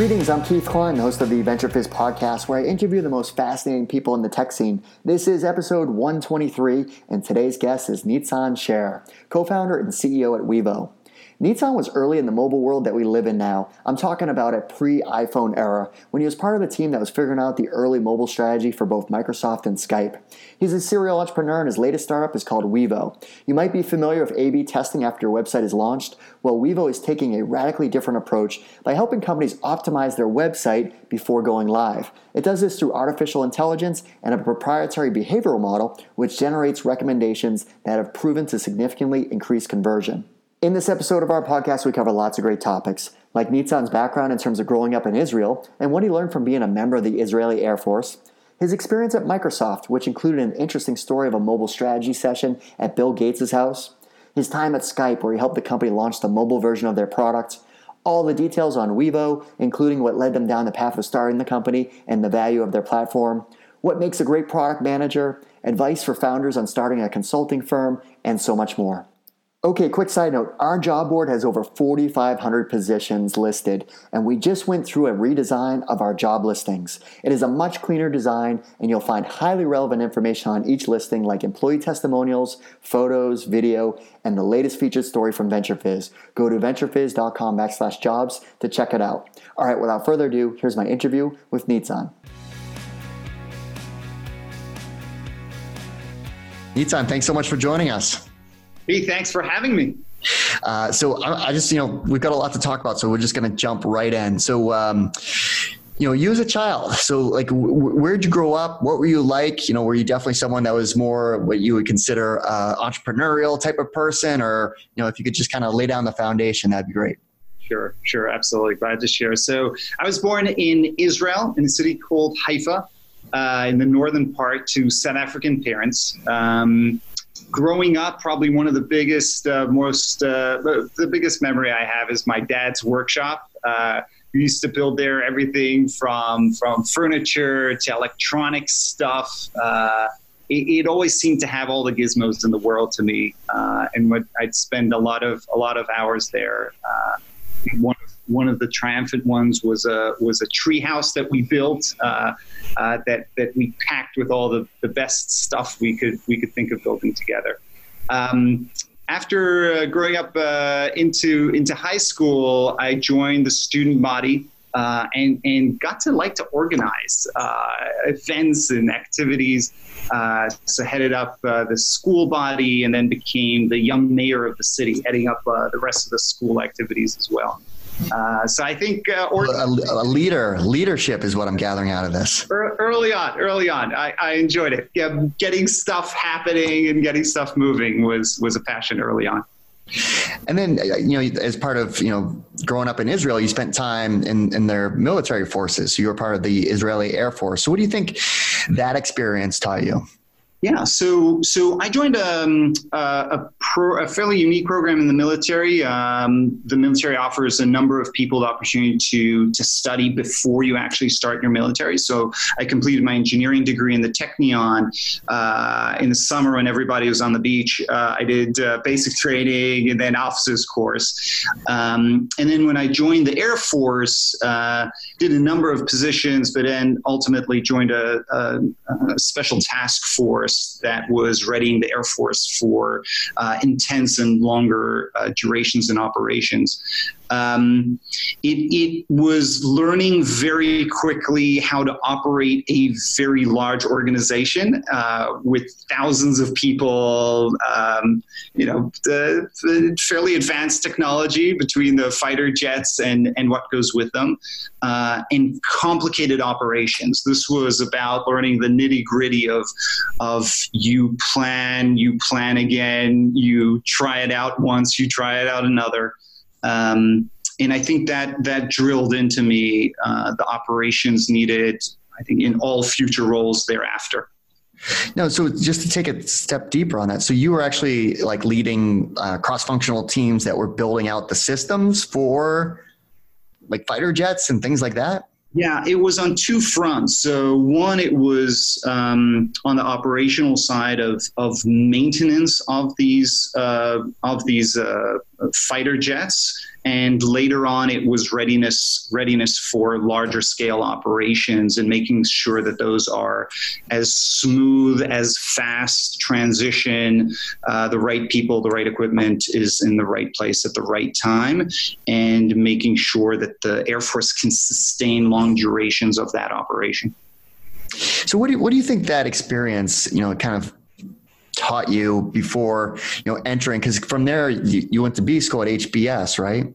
Greetings, I'm Keith Cline, host of the VentureFizz podcast, where I interview the most fascinating people in the tech scene. This is episode 123, and today's guest is Nitzan Shaer, co founder and CEO at Wevo. Nitzan was early in the mobile world that we live in now. I'm talking about a pre iPhone era when he was part of the team that was figuring out the early mobile strategy for both Microsoft and Skype. He's a serial entrepreneur and his latest startup is called Wevo. You might be familiar with A B testing after your website is launched. Well, Wevo is taking a radically different approach by helping companies optimize their website before going live. It does this through artificial intelligence and a proprietary behavioral model which generates recommendations that have proven to significantly increase conversion. In this episode of our podcast, we cover lots of great topics, like Nitzan's background in terms of growing up in Israel and what he learned from being a member of the Israeli Air Force, his experience at Microsoft, which included an interesting story of a mobile strategy session at Bill Gates' house, his time at Skype, where he helped the company launch the mobile version of their product, all the details on Wevo, including what led them down the path of starting the company and the value of their platform, what makes a great product manager, advice for founders on starting a consulting firm, and so much more. Okay, quick side note. Our job board has over 4,500 positions listed, and we just went through a redesign of our job listings. It is a much cleaner design, and you'll find highly relevant information on each listing, like employee testimonials, photos, video, and the latest featured story from VentureFizz. Go to venturefizz.com backslash jobs to check it out. All right, without further ado, here's my interview with Nitzan. Nitzan, thanks so much for joining us. Hey, thanks for having me. Uh, so I, I, just, you know, we've got a lot to talk about, so we're just going to jump right in. So, um, you know, you as a child, so like, w- where'd you grow up? What were you like? You know, were you definitely someone that was more what you would consider uh, entrepreneurial type of person, or you know, if you could just kind of lay down the foundation, that'd be great. Sure, sure, absolutely. Glad to share. So, I was born in Israel, in a city called Haifa, uh, in the northern part, to South African parents. Um, growing up, probably one of the biggest, uh, most uh, the biggest memory I have is my dad's workshop. Uh, we used to build there everything from from furniture to electronic stuff. Uh, it, it, always seemed to have all the gizmos in the world to me, uh, and what I'd spend a lot of a lot of hours there. One of one of the triumphant ones was a was a tree house that we built uh, uh, that that we packed with all the, the best stuff we could we could think of building together. Um, after uh, growing up uh, into into high school, I joined the student body uh, and and got to like to organize uh, events and activities. Uh, so headed up uh, the school body and then became the young mayor of the city, heading up uh, the rest of the school activities as well. Uh, so I think uh, or- a, a, leader leadership is what I'm gathering out of this. Early on, early on, I, I enjoyed it. Yeah, getting stuff happening and getting stuff moving was was a passion early on. And then, uh, you know, as part of, you know, growing up in Israel, you spent time in, in their military forces. So you were part of the Israeli Air Force. So what do you think that experience taught you? Yeah, so so I joined um, a, pro, a, fairly unique program in the military. Um, the military offers a number of people the opportunity to to study before you actually start your military. So I completed my engineering degree in the Technion uh, in the summer when everybody was on the beach. Uh, I did uh, basic training and then officers course, um, and then when I joined the Air Force, uh, did a number of positions, but then ultimately joined a, a, a special task force force that was readying the Air Force for uh, intense and longer uh, durations and operations. Um, it, it, was learning very quickly how to operate a very large organization uh, with thousands of people, um, you know, the, the, fairly advanced technology between the fighter jets and, and what goes with them, uh, and complicated operations. This was about learning the nitty gritty of, of you plan, you plan again, you try it out once, you try it out another. Um, and I think that that drilled into me uh, the operations needed. I think in all future roles thereafter. No, so just to take a step deeper on that, so you were actually like leading uh, cross-functional teams that were building out the systems for like fighter jets and things like that. Yeah, it was on two fronts. So one, it was um, on the operational side of, of maintenance of these uh, of these uh, fighter jets and later on it was readiness readiness for larger scale operations and making sure that those are as smooth as fast transition uh, the right people the right equipment is in the right place at the right time and making sure that the air force can sustain long durations of that operation. So what do you, what do you think that experience you know kind of taught you before you know entering because from there you, you, went to b school at hbs right?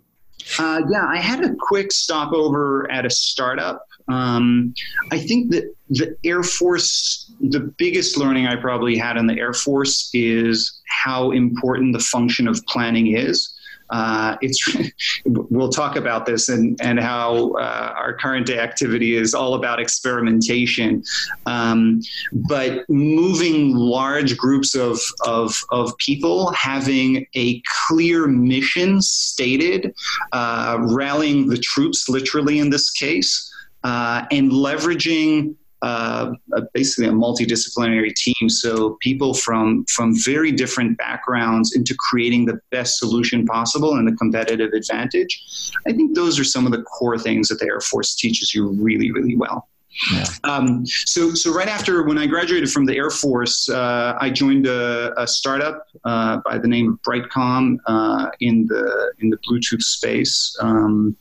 Uh, yeah i had a quick stopover at a startup. Um, i think that the air force the biggest learning i probably had in the air force is how important the function of planning is uh, it's we'll talk about this and and how uh, our current day activity is all about experimentation, um, but moving large groups of, of of people having a clear mission stated, uh, rallying the troops literally in this case, uh, and leveraging uh, basically a multidisciplinary team. So people from from very different backgrounds into creating the best solution possible and the competitive advantage. I think those are some of the core things that the Air Force teaches you really, really well. Yeah. Um, so, so right after when I graduated from the Air Force, uh, I joined a, a startup uh, by the name of Brightcom uh, in the in the Bluetooth space, um,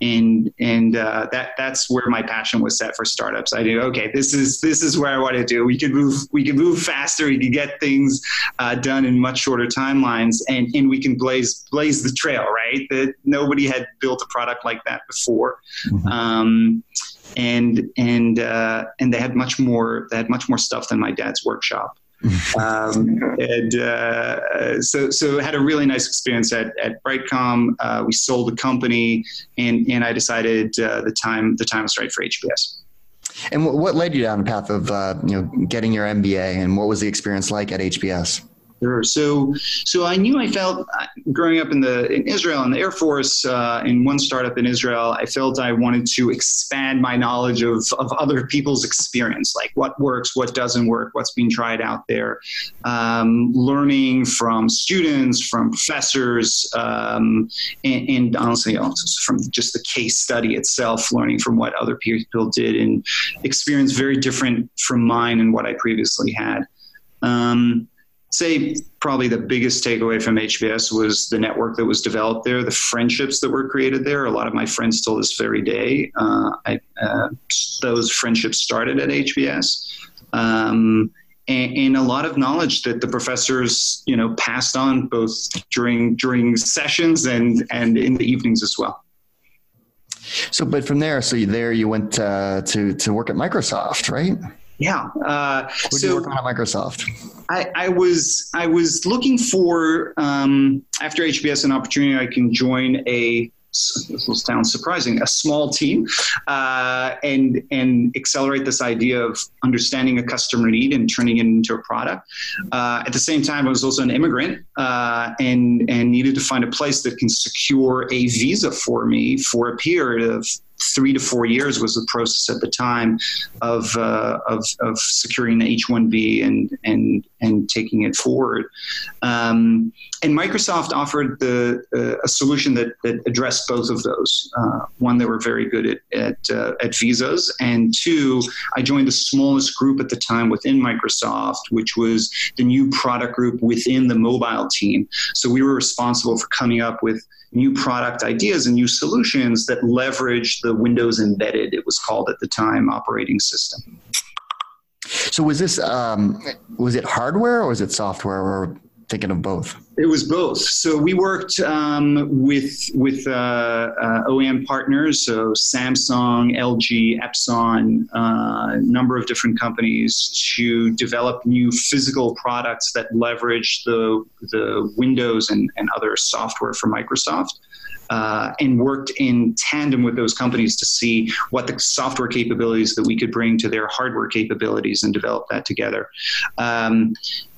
and and uh, that that's where my passion was set for startups. I knew okay, this is this is where I want to do. We can move we can move faster. We can get things uh, done in much shorter timelines, and and we can blaze blaze the trail. Right, that nobody had built a product like that before. Mm-hmm. Um, and and uh, and they had much more they had much more stuff than my dad's workshop. um, and uh, so so had a really nice experience at, at Brightcom. Uh, we sold the company, and and I decided uh, the time the time was right for HBS. And what led you down the path of uh, you know getting your MBA, and what was the experience like at HBS? Sure. So, so I knew I felt uh, growing up in the in Israel in the Air Force uh, in one startup in Israel, I felt I wanted to expand my knowledge of of other people's experience, like what works, what doesn't work, what's being tried out there, um, learning from students, from professors, um, and, and, honestly, also from just the case study itself, learning from what other people did, and experience very different from mine and what I previously had. Um, say probably the biggest takeaway from HBS was the network that was developed there, the friendships that were created there. A lot of my friends still this very day, uh, I, uh, those friendships started at HBS. Um, and, and, a lot of knowledge that the professors, you know, passed on both during during sessions and and in the evenings as well. So, but from there, so there you went uh, to to work at Microsoft, right? Yeah. Uh, so, you work on at Microsoft? I, I was I was looking for um, after HBS an opportunity I can join a this will sound surprising, a small team, uh, and and accelerate this idea of understanding a customer need and turning it into a product. Uh, at the same time, I was also an immigrant uh, and and needed to find a place that can secure a visa for me for a period of three to four years was the process at the time of uh, of, of, securing the H-1B and and and taking it forward. Um, and Microsoft offered the uh, a solution that, that addressed both of those. Uh, one, they were very good at at, uh, at visas, and two, I joined the smallest group at the time within Microsoft, which was the new product group within the mobile team. So we were responsible for coming up with new product ideas and new solutions that leverage the Windows embedded, it was called at the time, operating system. So was this um, was it hardware or was it software or thinking of both? It was both. So we worked um, with with uh, uh, OEM partners, so Samsung, LG, Epson, a uh, number of different companies to develop new physical products that leverage the the Windows and, and other software from Microsoft. Uh, and worked in tandem with those companies to see what the software capabilities that we could bring to their hardware capabilities and develop that together. Um,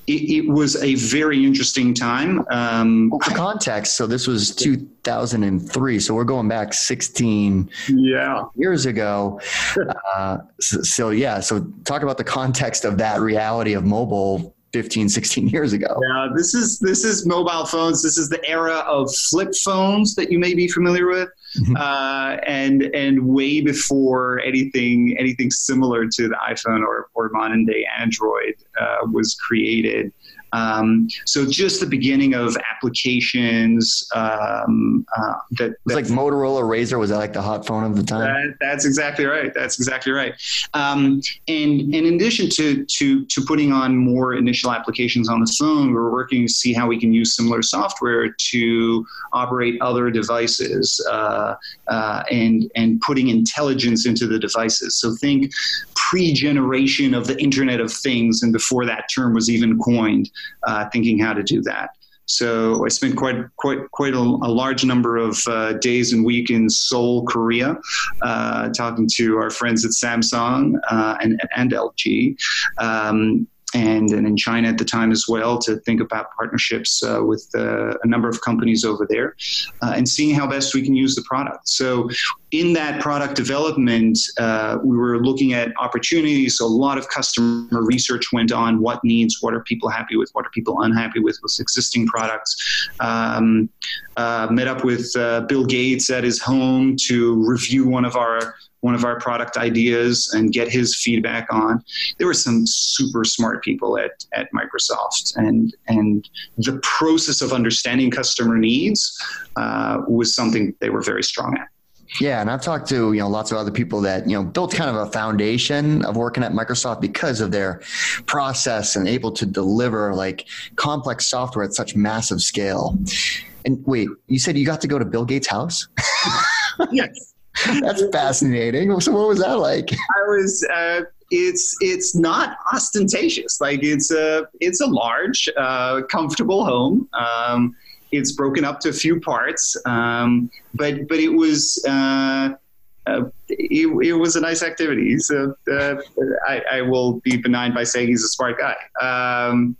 it, it, was a very interesting time. Um, well, for context, so this was 2003, so we're going back 16 yeah. years ago. uh, so, so, yeah, so talk about the context of that reality of mobile 15, 16 years ago. Yeah, this is this is mobile phones. This is the era of flip phones that you may be familiar with, mm-hmm. uh, and and way before anything anything similar to the iPhone or or modern day Android uh, was created. Um, so just the beginning of applications um, uh, that, it was like Motorola RAZR. was that like the hot phone of the time? That, that's exactly right. That's exactly right. Um, and, and in addition to, to to putting on more initial applications on the phone, we're working to see how we can use similar software to operate other devices uh, uh, and and putting intelligence into the devices. So think pre-generation of the Internet of Things, and before that term was even coined uh, thinking how to do that. So I spent quite quite quite a, a large number of uh, days and week in Seoul, Korea, uh, talking to our friends at Samsung uh, and and LG. Um, and, and in China at the time as well to think about partnerships uh, with uh, a number of companies over there uh, and seeing how best we can use the product. So, in that product development, uh, we were looking at opportunities. A lot of customer research went on what needs, what are people happy with, what are people unhappy with with existing products. Um, uh, met up with uh, Bill Gates at his home to review one of our one of our product ideas and get his feedback on. There were some super smart people at, at Microsoft, and and the process of understanding customer needs uh, was something they were very strong at. Yeah, and I've talked to you know lots of other people that you know built kind of a foundation of working at Microsoft because of their process and able to deliver like complex software at such massive scale. And wait, you said you got to go to Bill Gates' house? yes. That's fascinating. So, what was that like? I was. Uh, it's it's not ostentatious. Like it's a it's a large, uh, comfortable home. Um, it's broken up to a few parts, um, but but it was. Uh, uh, it, it, was a nice activity. So uh, I, I, will be benign by saying he's a smart guy. Um,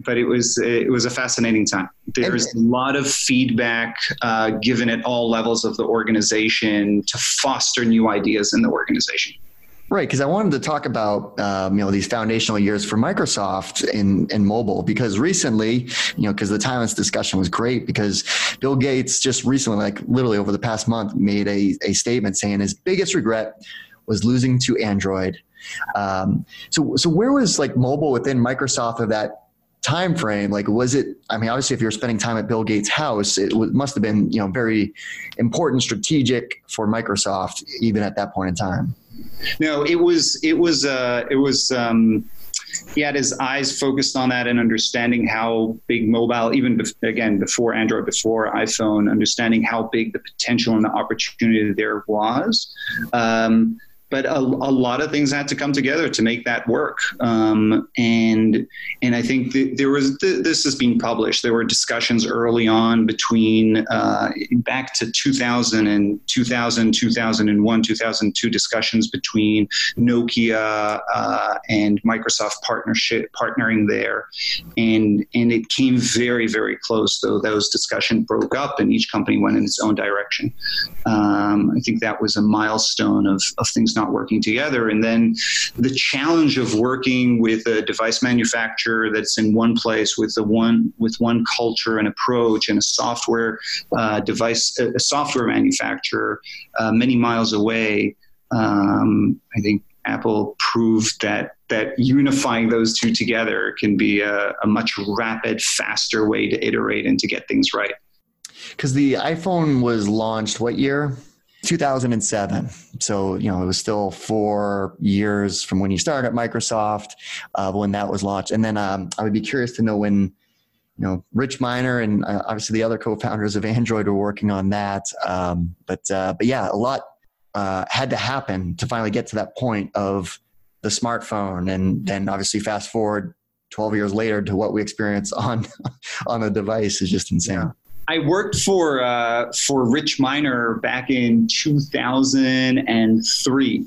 but it was it was a fascinating time. There's a lot of feedback uh, given at all levels of the organization to foster new ideas in the organization. Right, because I wanted to talk about um, you know these foundational years for Microsoft in in mobile because recently you know because the time this discussion was great because Bill Gates just recently like literally over the past month made a a statement saying his biggest regret was losing to Android. Um, so so where was like mobile within Microsoft of that time frame like was it i mean obviously if you're spending time at bill gates house it must have been you know very important strategic for microsoft even at that point in time no it was it was uh it was um he had his eyes focused on that and understanding how big mobile, even again before Android, before iPhone, understanding how big the potential and the opportunity there was. Um, but a, a, lot of things had to come together to make that work. Um, and and I think th- there was th- this is being published. There were discussions early on between uh, back to 2000 and 2000, 2001, 2002 discussions between Nokia uh, and Microsoft partnership partnering there, and and it came very very close. Though those discussions broke up and each company went in its own direction. Um, I think that was a milestone of of things not working together. And then the challenge of working with a device manufacturer that's in one place with the one with one culture and approach, and a software uh, device, a software manufacturer uh, many miles away. Um, I think Apple proved that that unifying those two together can be a, a much rapid, faster way to iterate and to get things right. Because the iPhone was launched what year? 2007. So, you know, it was still four years from when you started at Microsoft, uh, when that was launched. And then um, I would be curious to know when, you know, Rich Miner and uh, obviously the other co-founders of Android were working on that. Um, but, uh, but yeah, a lot uh, had to happen to finally get to that point of the smartphone. And then obviously fast forward 12 years later to what we experience on, on the device is just insane. Yeah. I worked for uh, for Rich Miner back in 2003.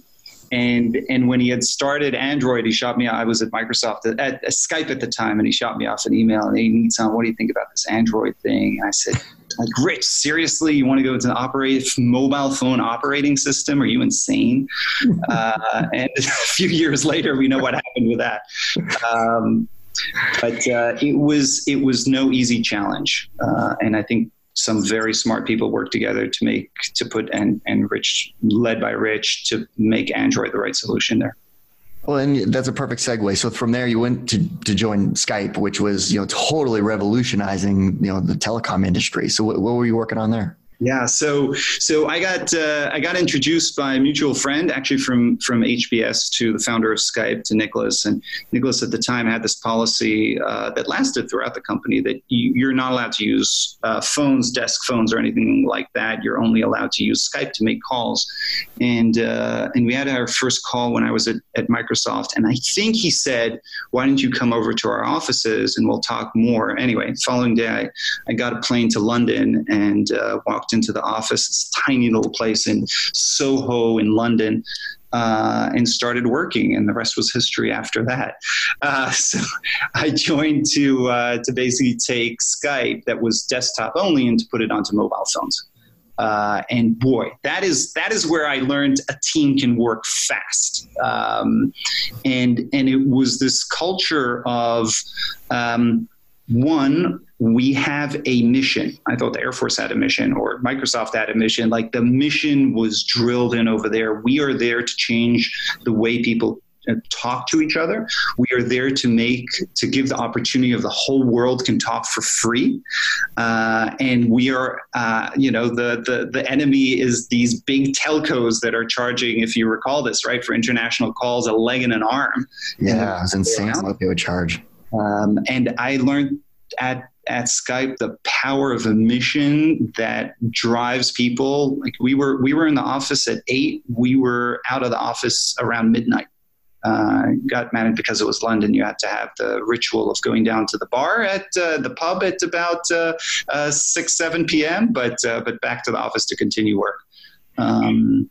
And and when he had started Android, he shot me. I was at Microsoft at, at, Skype at the time, and he shot me off an email. And he needs on what do you think about this Android thing? And I said, like, Rich, seriously, you want to go to an operate mobile phone operating system? Are you insane? uh, and a few years later, we know what happened with that. Um, but uh, it was it was no easy challenge, uh, and I think some very smart people worked together to make to put and and Rich led by Rich to make Android the right solution there. Well, and that's a perfect segue. So from there, you went to, to join Skype, which was you know totally revolutionizing you know the telecom industry. So what, what were you working on there? Yeah, so so I got uh, I got introduced by a mutual friend, actually from from HBS to the founder of Skype to Niklas, and Niklas at the time had this policy uh, that lasted throughout the company that you, are not allowed to use uh, phones, desk phones, or anything like that. You're only allowed to use Skype to make calls, and uh, and we had our first call when I was at, at Microsoft, and I think he said, "Why don't you come over to our offices and we'll talk more?" Anyway, following day, I, I got a plane to London and uh, walked into the office, this tiny little place in Soho in London. Uh, and started working, and the rest was history after that. Uh, so I joined to uh, to basically take Skype that was desktop only and to put it onto mobile phones. Uh, and boy, that is that is where I learned a team can work fast. Um, and and it was this culture of um, one we have a mission. I thought the Air Force had a mission or Microsoft had a mission. Like the mission was drilled in over there. We are there to change the way people uh, talk to each other. We are there to make to give the opportunity of the whole world can talk for free, uh, and we are uh, you know the, the the enemy is these big telcos that are charging. If you recall this, right, for international calls, a leg and an arm. Yeah, it was insane what they would charge. Um, and I learned at at Skype the power of a mission that drives people. Like we were we were in the office at eight. We were out of the office around midnight. Uh, got mad because it was London. You had to have the ritual of going down to the bar at uh, the pub at about uh, uh six seven p.m. But uh, but back to the office to continue work. Um,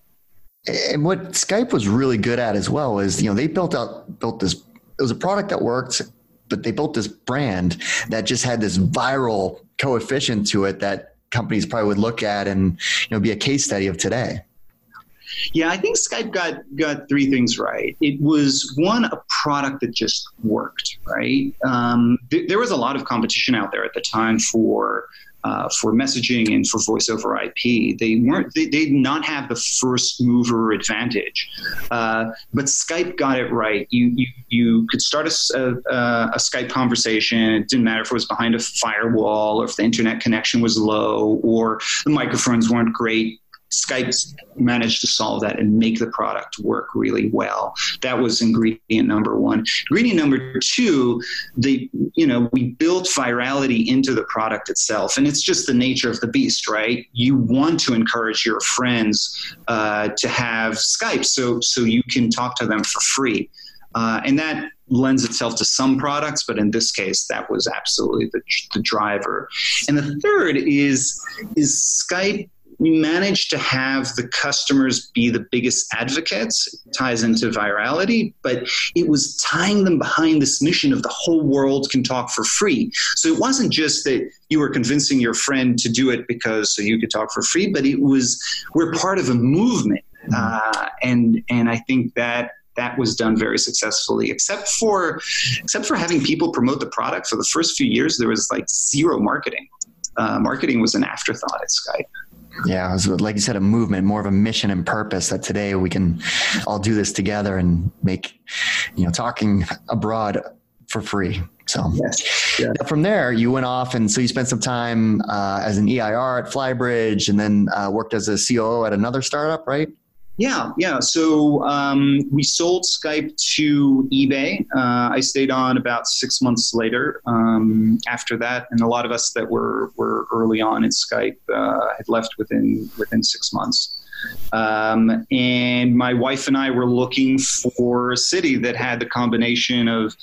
and what Skype was really good at as well is you know they built out built this. It was a product that worked but they built this brand that just had this viral coefficient to it that companies probably would look at and you know be a case study of today. Yeah, I think Skype got got three things right. It was one a product that just worked, right? Um, th- there was a lot of competition out there at the time for uh, for messaging and for voice over IP. They weren't. They, they did not have the first mover advantage. Uh, but Skype got it right. You you, you could start a, a, a, Skype conversation. It didn't matter if it was behind a firewall or if the internet connection was low or the microphones weren't great. Skype managed to solve that and make the product work really well. That was ingredient number one. Ingredient number two, the you know we built virality into the product itself, and it's just the nature of the beast, right? You want to encourage your friends uh, to have Skype, so so you can talk to them for free, uh, and that lends itself to some products, but in this case, that was absolutely the, the driver. And the third is is Skype we managed to have the customers be the biggest advocates. It ties into virality but it was tying them behind this mission of the whole world can talk for free. So it wasn't just that you were convincing your friend to do it because so you could talk for free but it was we're part of a movement. Mm-hmm. uh, and and i think that that was done very successfully except for except for having people promote the product. For the first few years there was like zero marketing. Uh, marketing was an afterthought at skype yeah, it was like you said, a movement, more of a mission and purpose that today we can all do this together and make, you know, talking abroad for free. So yes. yeah. from there, you went off, and so you spent some time uh, as an EIR at Flybridge, and then uh, worked as a COO at another startup, right? Yeah, yeah. So um, we sold Skype to eBay. Uh, I stayed on about six months later um, after that, and a lot of us that were were early on in Skype uh, had left within within six months. Um, and my wife and I were looking for a city that had the combination of,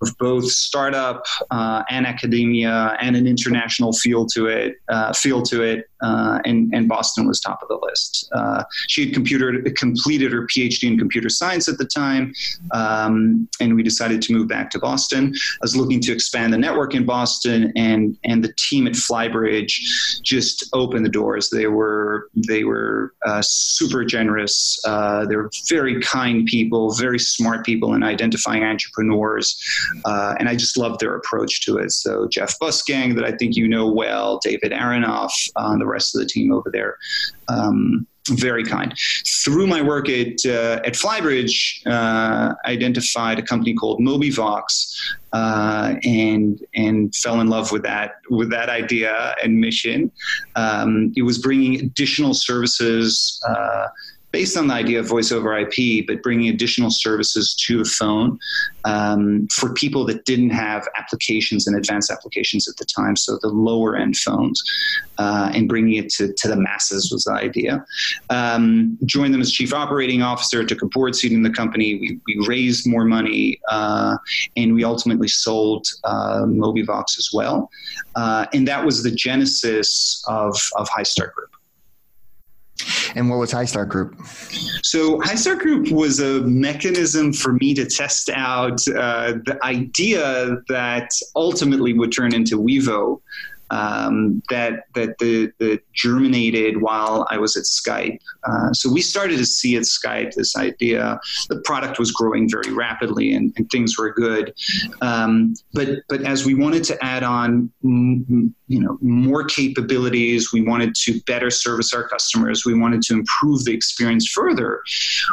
of both startup uh, and academia and an international feel to it. Uh, feel to it, uh, and, and Boston was top of the list. Uh, she had computer completed her PhD in computer science at the time, um, and we decided to move back to Boston. I was looking to expand the network in Boston, and and the team at Flybridge just opened the doors. They were they were uh, super generous. Uh, they were very kind people, very smart people in identifying entrepreneurs, uh, and I just loved their approach to it. So Jeff Bussgang, that I think you know well, David Aronoff, uh, and the rest of the team over there. Um, very kind. Through my work at uh, at Flybridge, uh, identified a company called Mobivox, uh, and and fell in love with that with that idea and mission. Um, it was bringing additional services uh, based on the idea of voice over IP, but bringing additional services to the phone um, for people that didn't have applications and advanced applications at the time, so the lower end phones, uh, and bringing it to, to the masses was the idea. Um, joined them as chief operating officer, took a board seat in the company. We, we raised more money, uh, and we ultimately sold uh, Mobivox as well. Uh, and that was the genesis of, of High Start Group. And what was High Start Group? So, High Start Group was a mechanism for me to test out uh, the idea that ultimately would turn into Wevo um, that that the, the germinated while I was at Skype. Uh, so we started to see at Skype this idea. The product was growing very rapidly and, and things were good. Um, but but as we wanted to add on, you know, more capabilities, we wanted to better service our customers. We wanted to improve the experience further.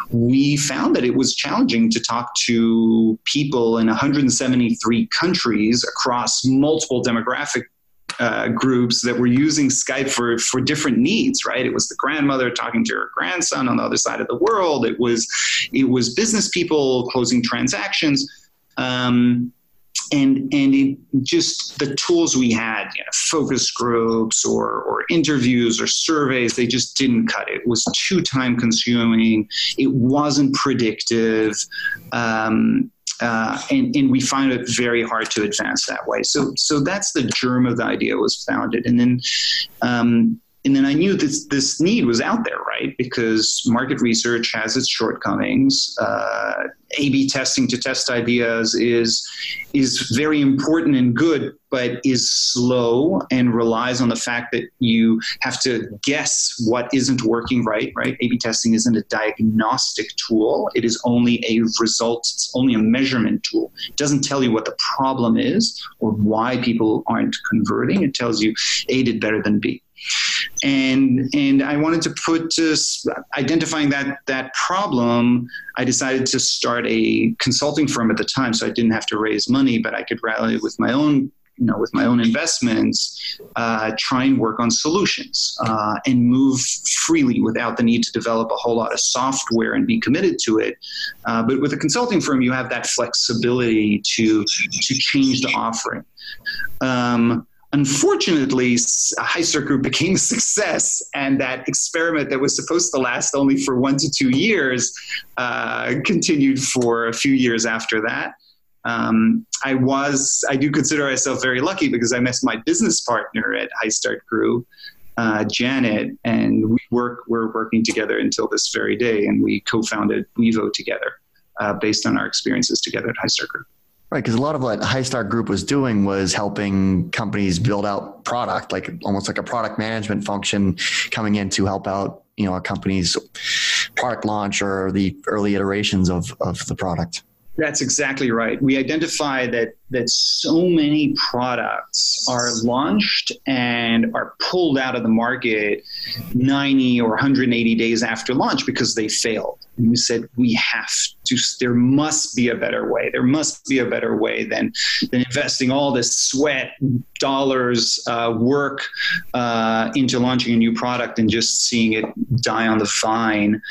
We found that it was challenging to talk to people in 173 countries across multiple demographic uh, groups that were using Skype for for different needs. Right, it was the grandmother talking to her grandson on the other side of the world. It was it was business people closing transactions. Um, and and it, just the tools we had, you know, focus groups or or interviews or surveys, they just didn't cut it. It was too time consuming. It wasn't predictive. Um, uh, and, and we find it very hard to advance that way. So, so that's the germ of the idea was founded, and then, um, and then I knew this this need was out there, right? Because market research has its shortcomings. Uh, A/B testing to test ideas is is very important and good, but is slow and relies on the fact that you have to guess what isn't working right. Right? A/B testing isn't a diagnostic tool; it is only a result. It's only a measurement tool. It doesn't tell you what the problem is or why people aren't converting. It tells you A did better than B and and I wanted to put just identifying that that problem. I decided to start a consulting firm at the time, so I didn't have to raise money, but I could rally with my own you know with my own investments uh, try and work on solutions uh, and move freely without the need to develop a whole lot of software and be committed to it uh, but with a consulting firm you have that flexibility to to change the offering um, Unfortunately, Group became a success, and that experiment that was supposed to last only for one to two years uh, continued for a few years after that. Um, I was, I do consider myself very lucky because I met my business partner at High Start Group, uh, Janet, and we work, we're working together until this very day, and we co-founded Wevo together uh, based on our experiences together at High Start Group. Right, because a lot of what High Start Group was doing was helping companies build out product, like almost like a product management function coming in to help out, you know, a company's product launch or the early iterations of, of the product. That's exactly right. We identify that that so many products are launched and are pulled out of the market 90 or 180 days after launch because they failed. And we said we have to. There must be a better way. There must be a better way than than investing all this sweat, dollars, uh, work uh, into launching a new product and just seeing it die on the vine.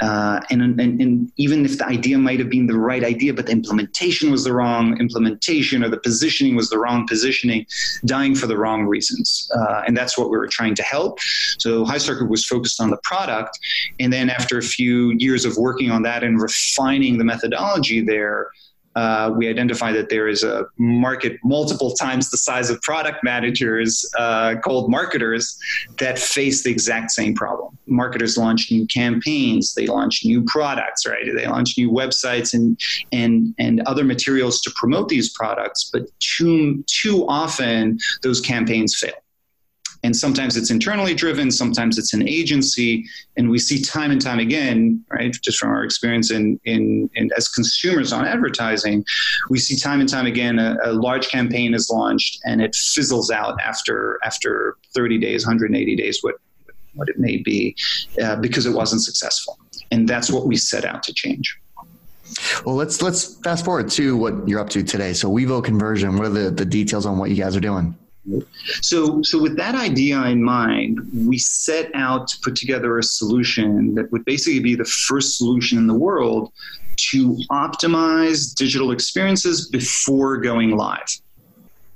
Uh, and, and, and even if the idea might have been the right idea, but the implementation was the wrong implementation or the positioning was the wrong positioning, dying for the wrong reasons. Uh, and that's what we were trying to help. So High Group was focused on the product. And then after a few years of working on that and refining the methodology there, uh, we identify that there is a market multiple times the size of product managers uh, called marketers that face the exact same problem. Marketers launch new campaigns, they launch new products, right? They launch new websites and and and other materials to promote these products, but too too often those campaigns fail and sometimes it's internally driven sometimes it's an agency and we see time and time again right just from our experience in, in, in as consumers on advertising we see time and time again a, a, large campaign is launched and it fizzles out after after 30 days 180 days what what it may be uh, because it wasn't successful and that's what we set out to change well, let's let's fast forward to what you're up to today. So, Wevo conversion. What are the, the details on what you guys are doing? So, so with that idea in mind, we set out to put together a solution that would basically be the first solution in the world to optimize digital experiences before going live.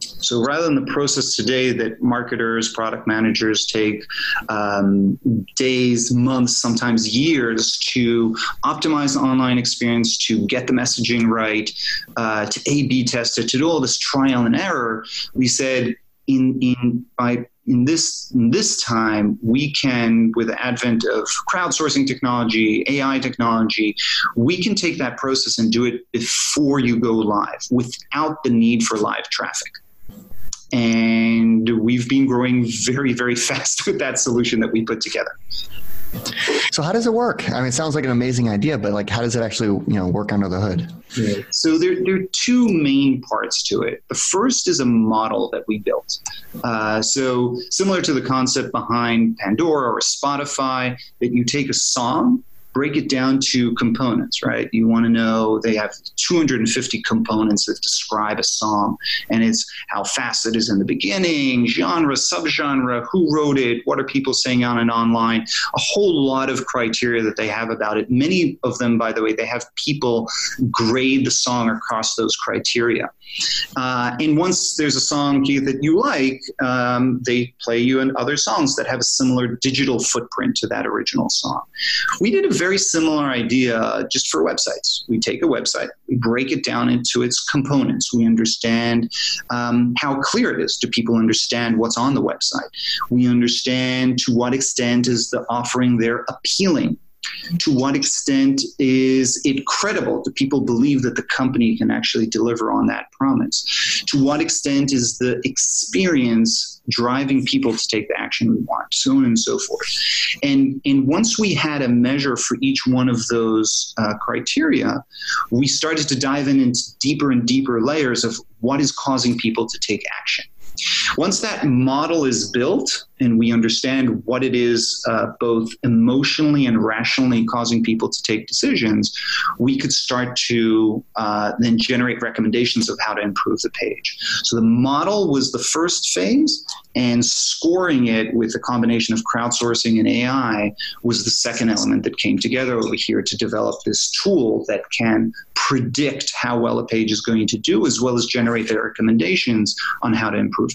So rather than the process today that marketers, product managers take um, days, months, sometimes years to optimize the online experience, to get the messaging right, uh, to A/B test it, to do all this trial and error, we said in in by in this in this time we can with the advent of crowdsourcing technology ai technology we can take that process and do it before you go live without the need for live traffic. And we've been growing very very fast with that solution that we put together so how does it work? I mean, it sounds like an amazing idea, but like, how does it actually, you know, work under the hood? So there, there are two main parts to it. The first is a model that we built. Uh, so similar to the concept behind Pandora or Spotify, that you take a song break it down to components, right? You want to know they have 250 components that describe a song, and it's how fast it is in the beginning, genre, subgenre, who wrote it, what are people saying on and online, a whole lot of criteria that they have about it. Many of them, by the way, they have people grade the song across those criteria. Uh, and once there's a song that you like, um, they play you in other songs that have a similar digital footprint to that original song. We did a very very similar idea just for websites. We take a website, we break it down into its components. We understand um, how clear it is. Do people understand what's on the website? We understand to what extent is the offering there appealing to what extent is it credible? Do people believe that the company can actually deliver on that promise? To what extent is the experience driving people to take the action we want? So on and so forth. And, and once we had a measure for each one of those uh, criteria, we started to dive in into deeper and deeper layers of what is causing people to take action. Once that model is built and we understand what it is uh, both emotionally and rationally causing people to take decisions, we could start to uh, then generate recommendations of how to improve the page. So the model was the first phase, and scoring it with a combination of crowdsourcing and AI was the second element that came together over here to develop this tool that can predict how well a page is going to do as well as generate the recommendations on how to improve.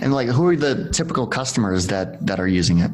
And like, who are the typical customers that that are using it?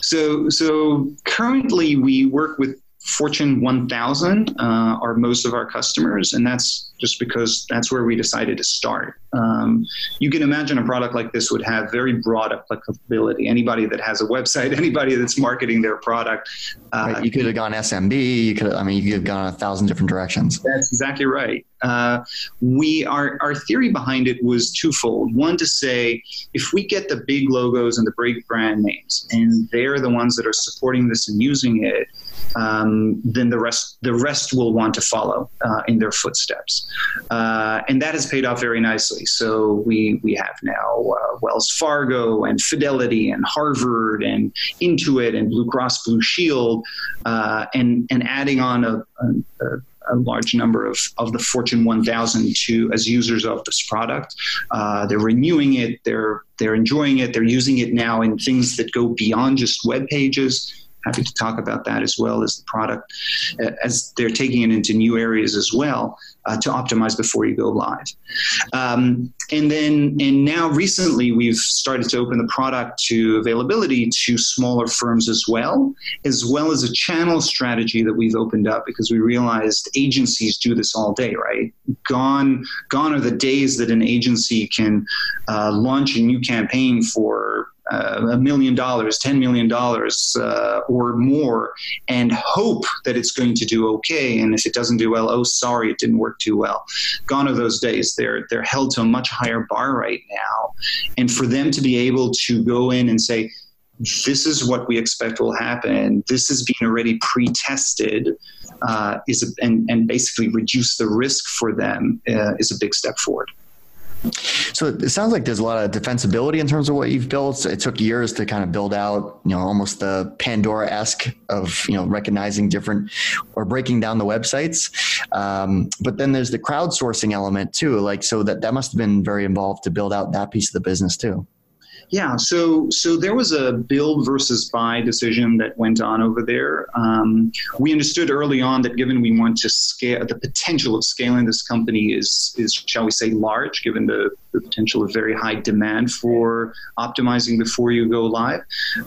So, so currently we work with Fortune 1000 uh, are most of our customers, and that's just because that's where we decided to start. Um, you can imagine a product like this would have very broad applicability. Anybody that has a website, anybody that's marketing their product. Uh, right. You could have gone SMB. You could, I mean, you could have gone a thousand different directions. That's exactly right. Uh, we our our theory behind it was twofold. One to say if we get the big logos and the big brand names, and they're the ones that are supporting this and using it um, then the rest the rest will want to follow uh, in their footsteps, uh, and that has paid off very nicely. So we we have now uh, Wells Fargo and Fidelity and Harvard and Intuit and Blue Cross Blue Shield, uh, and and adding on a, a, a large number of, of the Fortune 1000 to as users of this product. Uh, they're renewing it. They're they're enjoying it. They're using it now in things that go beyond just web pages happy to talk about that as well as the product uh, as they're taking it into new areas as well uh, to optimize before you go live. Um, and then, and now recently, we've started to open the product to availability to smaller firms as well, as well as a channel strategy that we've opened up because we realized agencies do this all day, right? Gone, gone are the days that an agency can uh, launch a new campaign for a million dollars, $10 million uh, or more, and hope that it's going to do okay. And if it doesn't do well, oh, sorry, it didn't work too well. Gone are those days. They're, they're held to a much higher bar right now. And for them to be able to go in and say, this is what we expect will happen. This is being already pre-tested, uh, is a, and and basically reduce the risk for them uh, is a big step forward. So it sounds like there's a lot of defensibility in terms of what you've built. It took years to kind of build out, you know, almost the Pandora esque of, you know, recognizing different or breaking down the websites. Um, but then there's the crowdsourcing element too. Like, so that, that must have been very involved to build out that piece of the business too. Yeah, so so there was a build versus buy decision that went on over there. Um, we understood early on that given we want to scale, the potential of scaling this company is is shall we say large, given the the potential of very high demand for optimizing before you go live.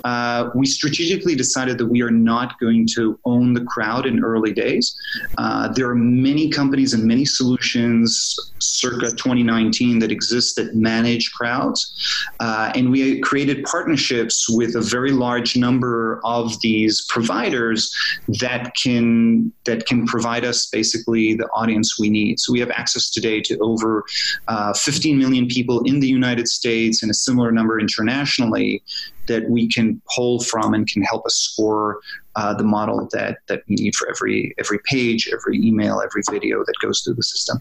Uh, we strategically decided that we are not going to own the crowd in early days. Uh, there are many companies and many solutions circa 2019 that exist that manage crowds. Uh, and we created partnerships with a very large number of these providers that can that can provide us basically the audience we need. So we have access today to over uh, 15 million people in the United States and a similar number internationally that we can pull from and can help us score uh, the model that that we need for every every page, every email, every video that goes through the system.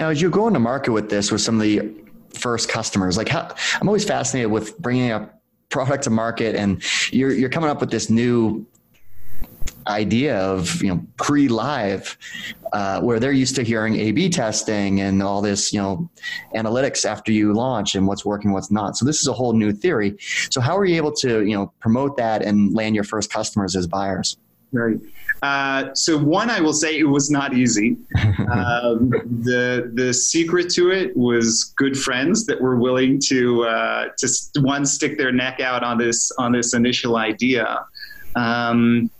Now, as you're going to market with this with some of the first customers, like how, I'm always fascinated with bringing a product to market, and you're you're coming up with this new idea of you know pre-live uh, where they're used to hearing a-b testing and all this you know analytics after you launch and what's working what's not. So this is a whole new theory. So how are you able to you know promote that and land your first customers as buyers? Right uh, so one, I will say it was not easy. Um, the the secret to it was good friends that were willing to uh, to one stick their neck out on this on this initial idea. Um,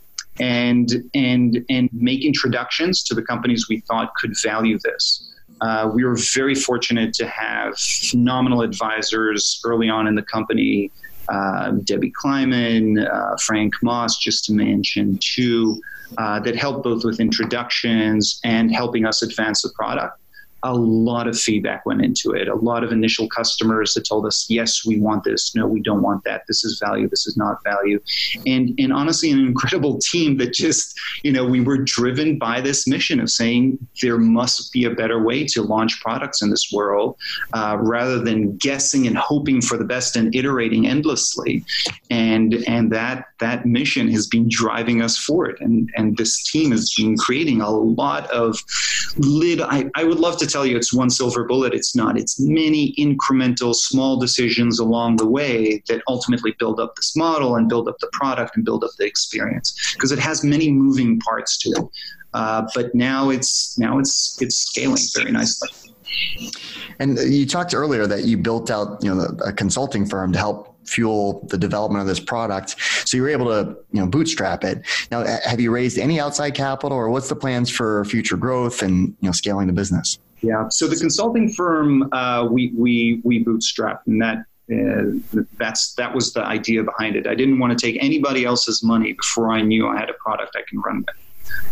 and and and make introductions to the companies we thought could value this. Uh, we were very fortunate to have phenomenal advisors early on in the company. Uh, Debbie Kleiman, uh, Frank Moss, just to mention two, uh, that helped both with introductions and helping us advance the product a lot of feedback went into it. A lot of initial customers that told us, yes, we want this. No, we don't want that. This is value. This is not value. And, and honestly, an incredible team that just, you know, we were driven by this mission of saying there must be a better way to launch products in this world uh, rather than guessing and hoping for the best and iterating endlessly. And, and that, that mission has been driving us forward. And, and this team has been creating a lot of lid. I, I would love to tell you it's one silver bullet. It's not. It's many incremental, small decisions along the way that ultimately build up this model and build up the product and build up the experience because it has many moving parts to it. Uh, but now it's now it's it's scaling very nicely. And you talked earlier that you built out, you know, a consulting firm to help fuel the development of this product. So you were able to, you know, bootstrap it. Now, have you raised any outside capital, or what's the plans for future growth and you know scaling the business? Yeah. So the consulting firm uh, we we we bootstrapped, and that uh, that's that was the idea behind it. I didn't want to take anybody else's money before I knew I had a product I can run with.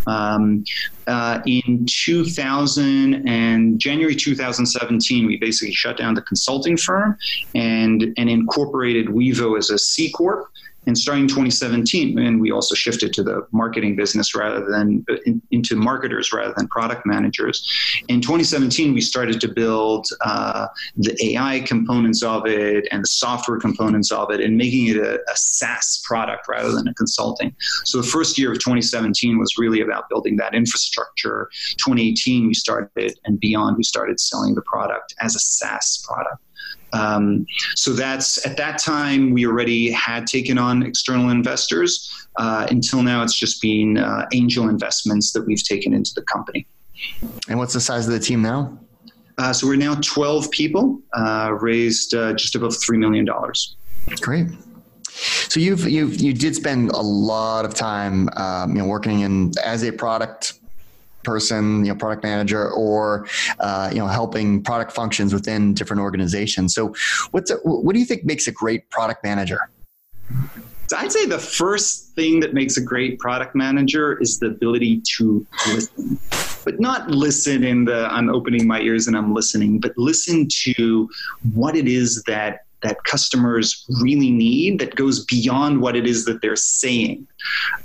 Um, uh, in 2000 and January 2017, we basically shut down the consulting firm and and incorporated Wevo as a C corp. And starting 2017, and we also shifted to the marketing business rather than uh, in, into marketers rather than product managers. In 2017, we started to build uh, the AI components of it and the software components of it, and making it a, a SaaS product rather than a consulting. So the first year of 2017 was really about building that infrastructure. 2018, we started, and beyond, we started selling the product as a SaaS product. Um, so that's at that time we already had taken on external investors. Uh, until now, it's just been uh, angel investments that we've taken into the company. And what's the size of the team now? Uh, so we're now 12 people, uh, raised uh, just above $3 million. Great. So you've you you did spend a lot of time, um, you know, working in as a product person, you know, product manager, or uh, you know, helping product functions within different organizations. So, what's a, what do you think makes a great product manager? I'd say the first thing that makes a great product manager is the ability to listen, but not listen in the I'm opening my ears and I'm listening, but listen to what it is that that customers really need that goes beyond what it is that they're saying.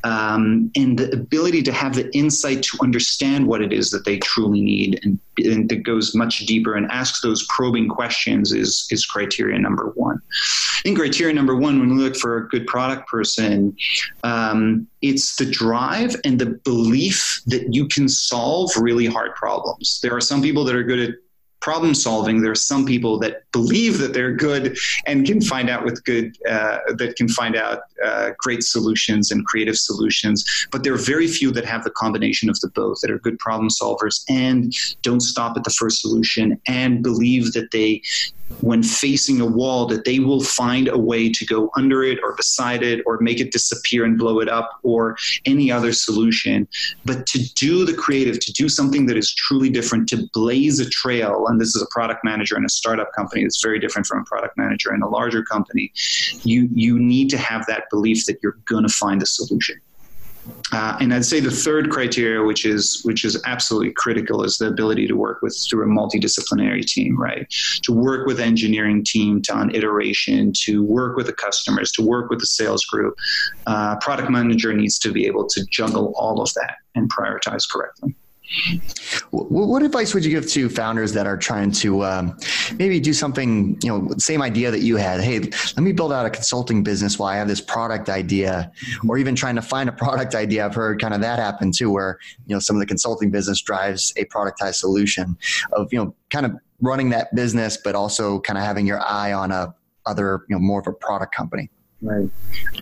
Um, and the ability to have the insight to understand what it is that they truly need and, and that goes much deeper and asks those probing questions is, is criteria number one. I think criteria number one, when we look for a good product person, um, it's the drive and the belief that you can solve really hard problems. There are some people that are good at problem solving, there are some people that believe that they're good and can find out with good uh, that can find out uh, great solutions and creative solutions. But there are very few that have the combination of the both that are good problem solvers and don't stop at the first solution and believe that they when facing a wall that they will find a way to go under it or beside it or make it disappear and blow it up or any other solution. But to do the creative, to do something that is truly different, to blaze a trail, and this is a product manager in a startup company that's very different from a product manager in a larger company, you, you need to have that belief that you're going to find a solution. Uh, and I'd say the third criteria, which is which is absolutely critical, is the ability to work with through a multidisciplinary team, right? To work with engineering team to on iteration, to work with the customers, to work with the sales group. Uh, product manager needs to be able to juggle all of that and prioritize correctly. What advice would you give to founders that are trying to um, maybe do something, you know, same idea that you had? Hey, let me build out a consulting business while I have this product idea, or even trying to find a product idea. I've heard kind of that happen too, where you know some of the consulting business drives a productized solution of you know kind of running that business, but also kind of having your eye on a other, you know, more of a product company. Right.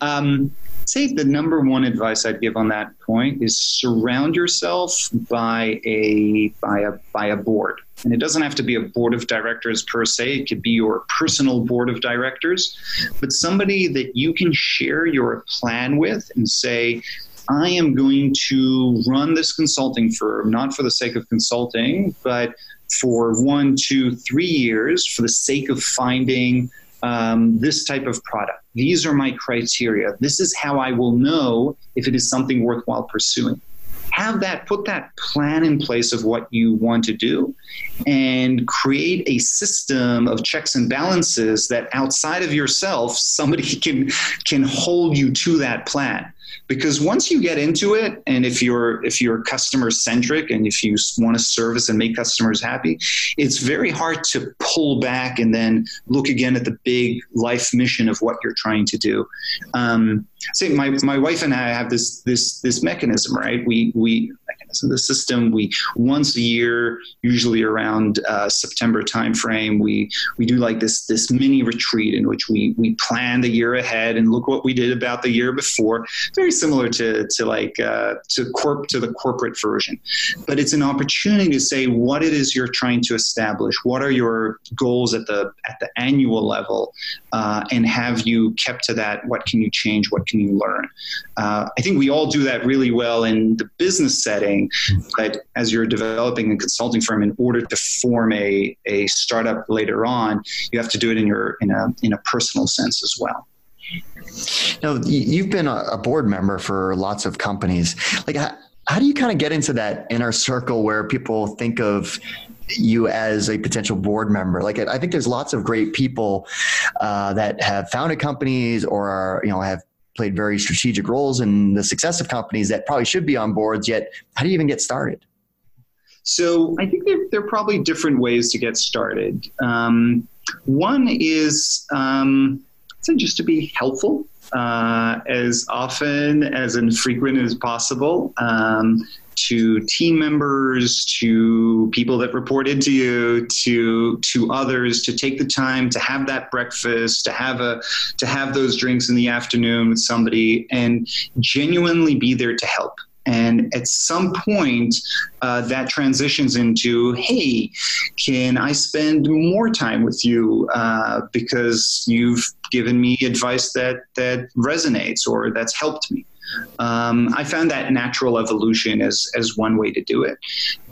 Um, say the number one advice I'd give on that point is surround yourself by a by a by a board. And it doesn't have to be a board of directors per se. It could be your personal board of directors, but somebody that you can share your plan with and say, I am going to run this consulting firm, not for the sake of consulting, but for one, two, three years for the sake of finding um, this type of product. These are my criteria. This is how I will know if it is something worthwhile pursuing. Have that, put that plan in place of what you want to do and create a system of checks and balances that outside of yourself, somebody can, can hold you to that plan because once you get into it and if you're if you're customer centric and if you want to service and make customers happy it's very hard to pull back and then look again at the big life mission of what you're trying to do. Um, say my, my wife and i have this this this mechanism right? We we mechanism the system we once a year usually around uh, september timeframe we we do like this this mini retreat in which we we plan the year ahead and look what we did about the year before very similar to to like uh, to corp to the corporate version, but it's an opportunity to say what it is you're trying to establish. What are your goals at the at the annual level, uh, and have you kept to that? What can you change? What can you learn? Uh, I think we all do that really well in the business setting, but as you're developing a consulting firm, in order to form a a startup later on, you have to do it in your in a in a personal sense as well. Now you've been a board member for lots of companies. Like, how, how do you kind of get into that inner circle where people think of you as a potential board member? Like, I think there's lots of great people uh, that have founded companies or are, you know, have played very strategic roles in the success of companies that probably should be on boards. Yet, how do you even get started? So, I think there, there are probably different ways to get started. Um, one is um, just to be helpful uh, as often as infrequent as possible. Um, to team members, to people that report into you, to to others, to take the time to have that breakfast, to have a to have those drinks in the afternoon with somebody, and genuinely be there to help. And at some point, uh, that transitions into, hey, can I spend more time with you uh, because you've given me advice that that resonates or that's helped me? Um, I found that natural evolution as as one way to do it.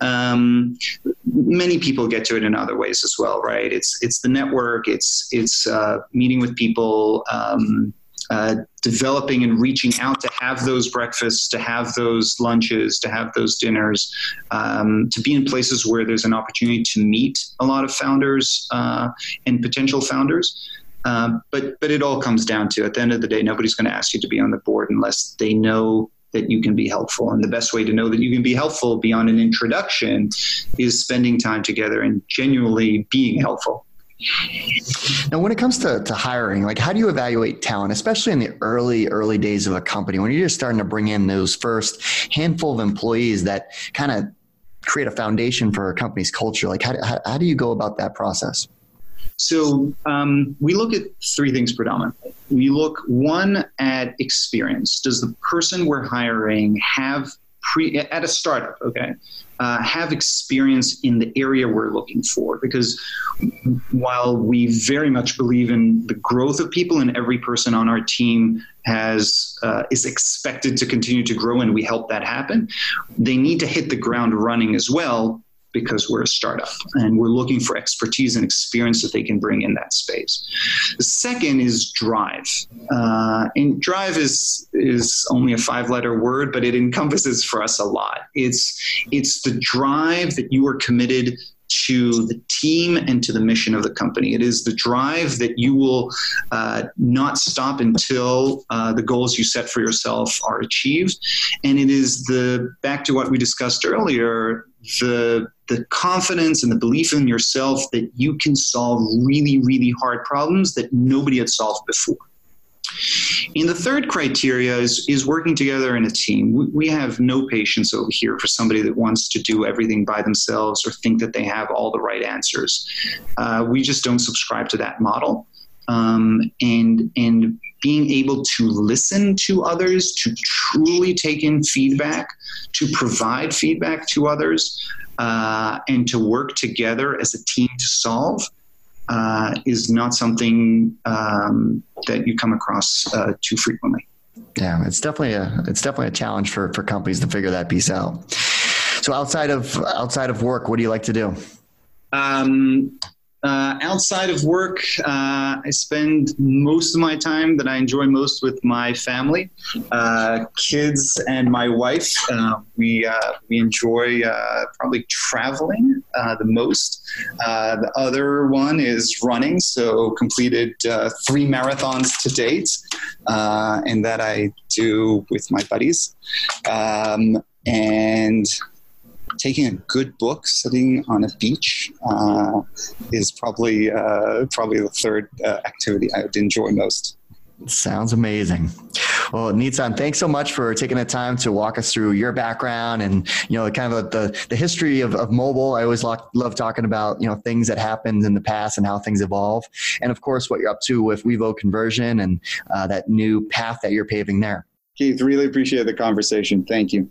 Um, many people get to it in other ways as well, right? It's it's the network, it's it's uh, meeting with people. Um, uh, developing and reaching out to have those breakfasts, to have those lunches, to have those dinners, um, to be in places where there's an opportunity to meet a lot of founders uh, and potential founders. Um, but but it all comes down to at the end of the day, nobody's going to ask you to be on the board unless they know that you can be helpful. And the best way to know that you can be helpful beyond an introduction is spending time together and genuinely being helpful. Now, when it comes to, to hiring, like how do you evaluate talent, especially in the early, early days of a company when you're just starting to bring in those first handful of employees that kind of create a foundation for a company's culture? Like, how, how, how do you go about that process? So um, we look at three things predominantly. We look one at experience. Does the person we're hiring have pre at a startup? Okay, uh, have experience in the area we're looking for. Because while we very much believe in the growth of people and every person on our team has uh, is expected to continue to grow and we help that happen, they need to hit the ground running as well because we're a startup and we're looking for expertise and experience that they can bring in that space. The second is drive. Uh, and drive is is only a five letter word, but it encompasses for us a lot. It's it's the drive that you are committed to the team and to the mission of the company. It is the drive that you will uh, not stop until uh, the goals you set for yourself are achieved. And it is the, back to what we discussed earlier, the the confidence and the belief in yourself that you can solve really, really hard problems that nobody had solved before. And the third criteria is, is working together in a team. We, we, have no patience over here for somebody that wants to do everything by themselves or think that they have all the right answers. Uh, we just don't subscribe to that model. Um, and and being able to listen to others, to truly take in feedback, to provide feedback to others, uh, and to work together as a team to solve uh, is not something um, that you come across uh, too frequently. Yeah, it's definitely a it's definitely a challenge for for companies to figure that piece out. So outside of outside of work, what do you like to do? Um, uh, outside of work, uh, I spend most of my time that I enjoy most with my family, uh, kids, and my wife. Uh, we uh, we enjoy uh, probably traveling the most. the other one is running. So completed three marathons to date, and that I do with my buddies. Um, and taking a good book, sitting on a beach, uh, is probably uh, probably the third uh, activity I would enjoy most. Sounds amazing. Well, Nitzan, thanks so much for taking the time to walk us through your background and you know kind of the the history of, of mobile. I always love, love talking about you know things that happened in the past and how things evolve, and of course what you're up to with Wevo conversion and uh, that new path that you're paving there. Keith, really appreciate the conversation. Thank you.